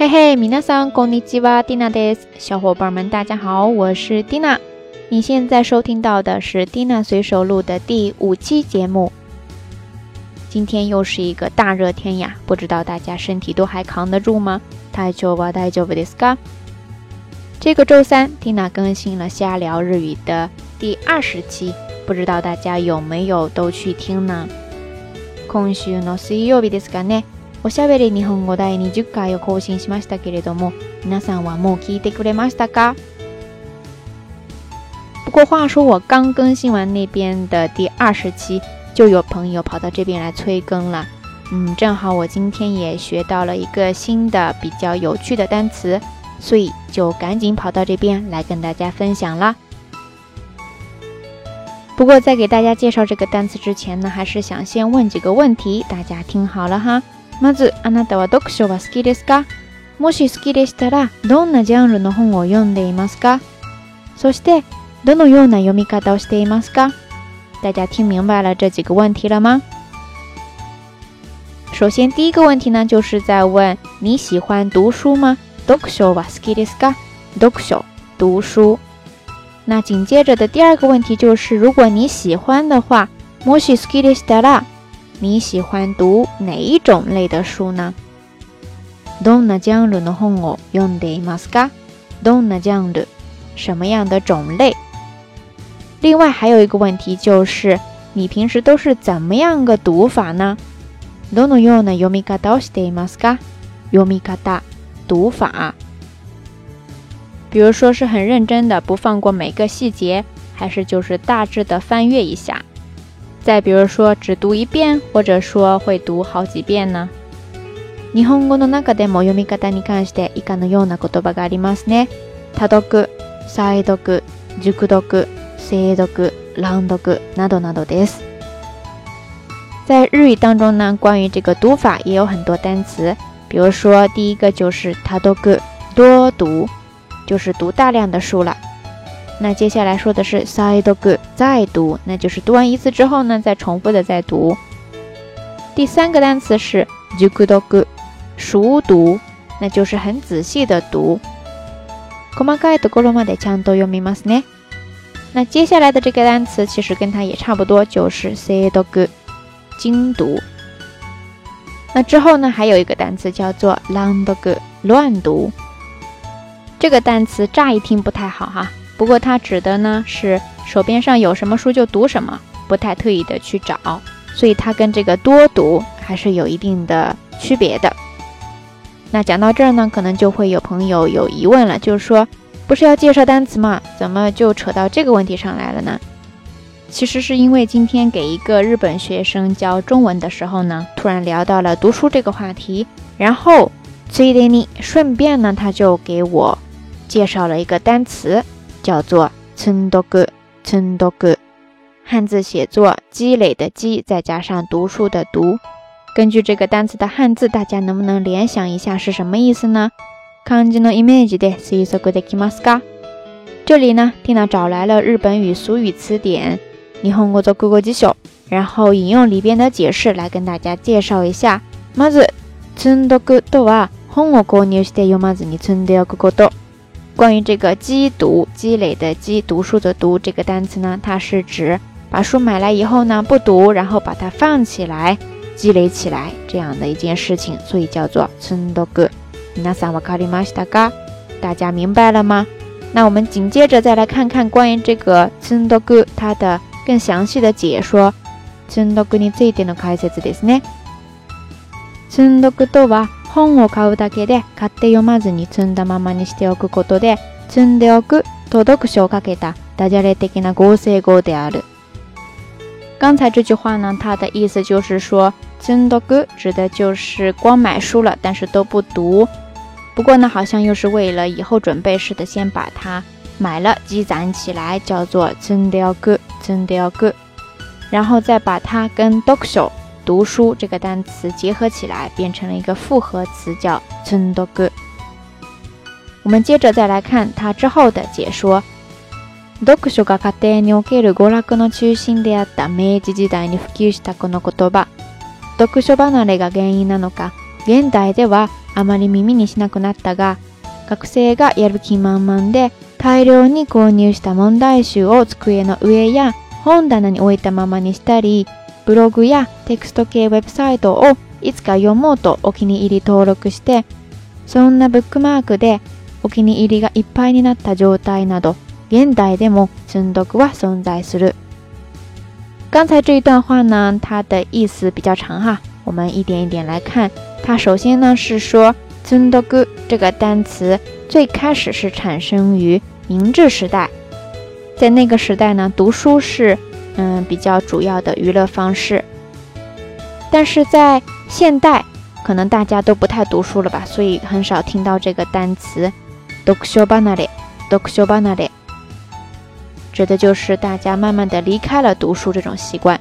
嘿嘿，皆さんこんにちは、ディナです。小伙伴们，大家好，我是 Dina。你现在收听到的是 Dina 随手录的第五期节目。今天又是一个大热天呀，不知道大家身体都还扛得住吗？大丈夫大丈夫ですか？这个周三，Dina 更新了瞎聊日语的第二十期，不知道大家有没有都去听呢？今週の水曜日ですかね。 おしゃべり日本語第20回を更新しましたけれども、皆さんはもう聞いてくれましたか？不过话说，我刚更新完那边的第二十期。就有朋友跑到这边来催更了，嗯，正好我今天也学到了一个新的比较有趣的单词，所以就赶紧跑到这边来跟大家分享啦。不过在给大家介绍这个单词之前呢，还是想先问几个问题，大家听好了哈。 まず、あなたは読書は好きですかもし好きでしたら、どんなジャンルの本を読んでいますかそして、どのような読み方をしていますか大家听明白了这几个问题了吗？首先，第一个问题呢，就是在问你喜欢读书吗？読書は好きですか？読書，读书。那紧接着的第二个问题就是，如果你喜欢的话，もし好きでしたら你喜欢读哪一种类的书呢？どんなジャンルの本を読んでいますか？どんなジャンル，什么样的种类？另外还有一个问题就是，你平时都是怎么样个读法呢？どのような読み方をしていますか？読み方，读法。比如说是很认真的，不放过每个细节，还是就是大致的翻阅一下？ 再比如说只读一遍，或者说会读好几遍呢？日本語の中でも読み方に関して以下のような言葉がありますね。多読、再読、熟読。精読、朗読などなどです。在日语当中呢，关于这个读法也有很多单词。比如说，第一个就是多読，多读，就是读大量的书了。 那接下来说的是再読，再读，那就是读完一次之后呢，再重复的再读。第三个单词是熟読，熟读，那就是很仔细的读。細かいところまでちゃんと読みますね。那接下来的这个单词其实跟它也差不多，就是 say do good，精读。那之后呢，还有一个单词叫做 long do good，乱读。这个单词乍一听不太好哈， 不过他指的呢是手边上有什么书就读什么，不太特意的去找，所以它跟这个多读还是有一定的区别的。那讲到这儿呢，可能就会有朋友有疑问了，就是说不是要介绍单词吗？怎么就扯到这个问题上来了呢？其实是因为今天给一个日本学生教中文的时候呢，突然聊到了读书这个话题，然后顺便呢他就给我介绍了一个单词。叫做“村多个村多个”，汉字写作积累的积，再加上读书的读。根据这个单词的汉字，大家能不能联想一下是什么意思呢？漢字のイメージで推測できますか？这里呢，Tina 找来了日本语俗语词典《日本語俗語辞書》，然后引用里边的解释来跟大家介绍一下。まず、積読とは本を購入して読まずに積んでおくこと。 关于这个积读、积累的积、读书的读这个单词呢，它是指把书买来以后呢不读，然后把它放起来、积累起来这样的一件事情，所以叫做積読。皆さんわかりましたか？大家明白了吗？那我们紧接着再来看看关于这个積読它的更详细的解说。積読についての解説ですね。積読とは 本を買うだけで買って読まずに積んだままにしておくことで、積んでおくと読書をかけたダジャレ的な合成語である。刚才这句话呢，它的意思就是说，積読指的就是光买书了，但是都不读。不过呢，好像又是为了以后准备似的，先把它买了积攒起来，叫做存掉个存掉个，然后再把它跟読書 读书这个单词结合起来，变成了一个复合词，叫つどく。我们接着再来看它之后的解说。読書が家庭における娯楽の中心であった明治時代に普及したこの言葉。読書離れが原因なのか、現代ではあまり耳にしなくなったが、学生がやる気満々で大量に購入した問題集を机の上や本棚に置いたままにしたり、ブログやテクスト系ウェブサイトをいつか読もうとお気に入り登録して、そんなブックマークでお気に入りがいっぱいになった状態など、現代でも存読は存在する。刚才这一段话呢，它的意思比较长哈，我们一点一点来看。它首先呢是说“存読”这个单词最开始是产生于明治时代，在那个时代呢，读书是嗯，比较主要的娱乐方式，但是在现代，可能大家都不太读书了吧，所以很少听到这个单词。d o h o b a n a d i d o h o b a n a i 指的就是大家慢慢的离开了读书这种习惯。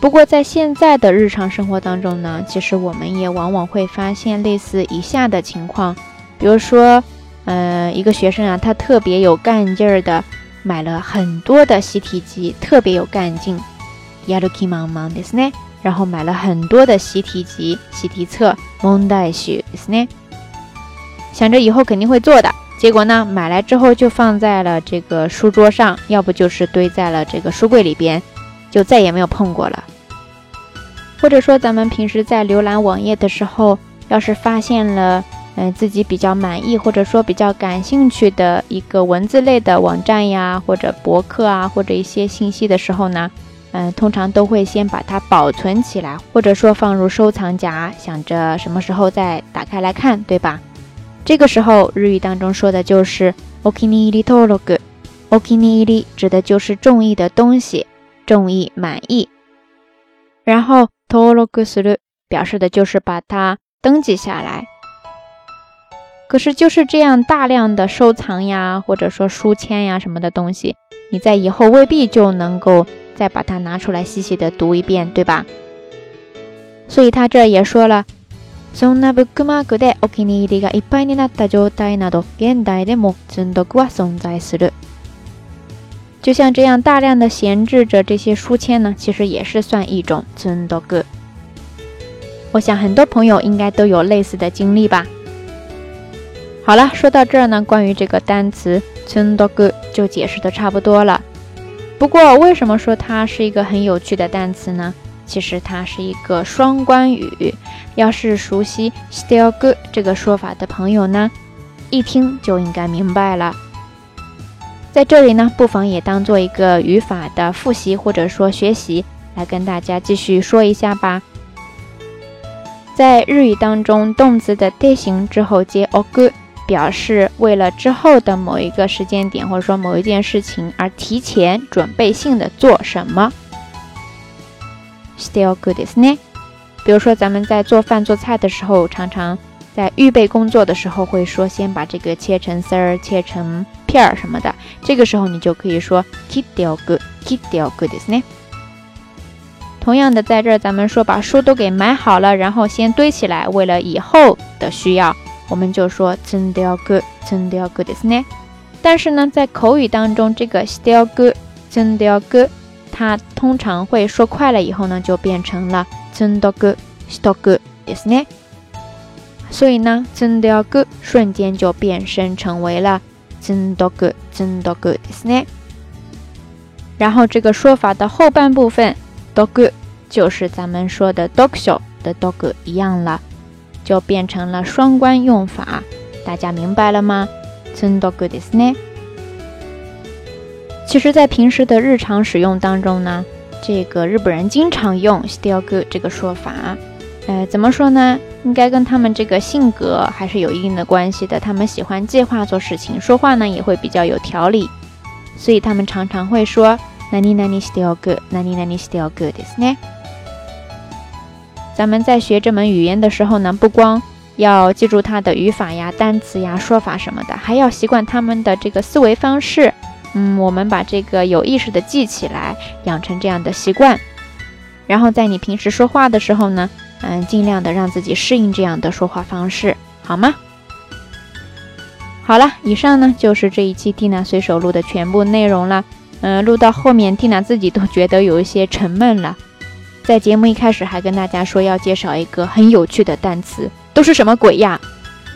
不过在现在的日常生活当中呢，其实我们也往往会发现类似以下的情况，比如说，嗯，一个学生啊，他特别有干劲儿的。买了很多的习题集，特别有干劲，やる気満々ですね。然后买了很多的习题集、习题册，問題集ですね。想着以后肯定会做的，结果呢，买来之后就放在了这个书桌上，要不就是堆在了这个书柜里边，就再也没有碰过了。或者说，咱们平时在浏览网页的时候，要是发现了， 嗯，自己比较满意或者说比较感兴趣的一个文字类的网站呀，或者博客啊，或者一些信息的时候呢，嗯，通常都会先把它保存起来，或者说放入收藏夹，想着什么时候再打开来看，对吧？这个时候日语当中说的就是 “okini iritorogu”，“okini iri” 指的就是中意的东西，中意满意，然后 t o r o g u s 表示的就是把它登记下来。可是就是这样大量的收藏呀，或者说书签呀什么的东西，你在以后未必就能够再把它拿出来细细的读一遍，对吧？所以他这也说了，そんなブックマークでお気に入りがいっぱいになった状態など、現代でも存読は存在する。就像这样大量的闲置着这些书签呢，其实也是算一种尊多个。我想很多朋友应该都有类似的经历吧。 好了，说到这儿呢，关于这个单词 t i l good 就解释的差不多了。不过，为什么说它是一个很有趣的单词呢？其实它是一个双关语。要是熟悉 still good 这个说法的朋友呢，一听就应该明白了。在这里呢，不妨也当做一个语法的复习或者说学习，来跟大家继续说一下吧。在日语当中，动词的 d 形之后接 og。表示为了之后的某一个时间点或者说某一件事情而提前准备性的做什么。Still good ですね。比如说咱们在做饭做菜的时候，常常在预备工作的时候会说，先把这个切成丝儿，切成。片儿什么的，这个时候你就可以说 k i d e l good, k i d e l good ですね。同样的，在这儿咱们说把书都给买好了，然后先堆起来，为了以后的需要， 我们就说 still good, still good ですね。但是呢，在口语当中，这个 still good, still good，它通常会说快了以后呢，就变成了 still good, still good ですね。所以呢，still good 瞬间就变身成为了。真多个，真多个ですね。然后这个说法的后半部分，多个就是咱们说的読書的多个一样了， 就变成了双关用法。大家明白了吗？真多个ですね。其实，在平时的日常使用当中呢，这个日本人经常用 still good 这个说法。呃，怎么说呢？应该跟他们这个性格还是有一定的关系的。他们喜欢计划做事情，说话呢也会比较有条理，所以他们常常会说“何々何しておく”，“何々何しておく”ですね。 咱们在学这门语言的时候呢，不光要记住它的语法呀、单词呀、说法什么的，还要习惯他们的这个思维方式。嗯，我们把这个有意识的记起来，养成这样的习惯。然后在你平时说话的时候呢，嗯，尽量的让自己适应这样的说话方式，好吗？好了，以上呢就是这一期蒂娜随手录的全部内容了。嗯，录到后面，蒂娜自己都觉得有一些沉闷了。在节目一开始还跟大家说要介绍一个很有趣的单词，都是什么鬼呀？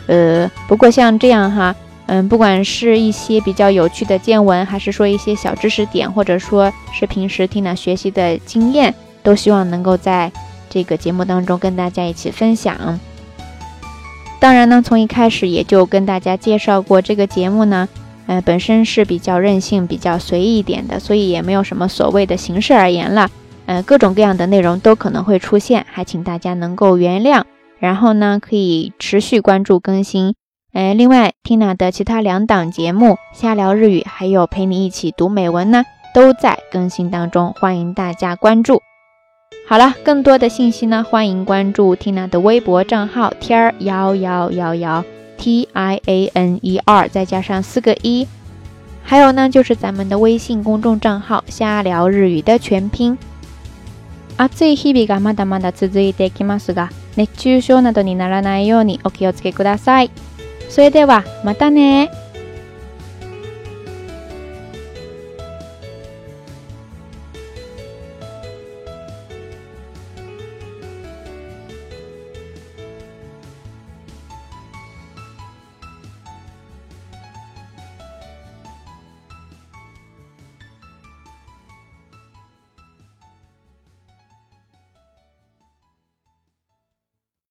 呃，不过像这样哈，嗯，不管是一些比较有趣的见闻，还是说一些小知识点，或者说是平时听了学习的经验，都希望能够在这个节目当中跟大家一起分享。当然呢，从一开始也就跟大家介绍过这个节目呢，呃，本身是比较任性、比较随意一点的，所以也没有什么所谓的形式而言了。呃，各种各样的内容都可能会出现，还请大家能够原谅。然后呢，可以持续关注更新。呃，另外，Tina 的其他两档节目《瞎聊日语》还有陪你一起读美文呢，都在更新当中，欢迎大家关注。好了，更多的信息呢，欢迎关注 Tina 的微博账号天儿幺幺幺幺 T I A N E R，再加上四个一。还有呢，就是咱们的微信公众账号“瞎聊日语”的全拼。暑い日々がまだまだ続いていきますが熱中症などにならないようにお気をつけくださいそれではまたね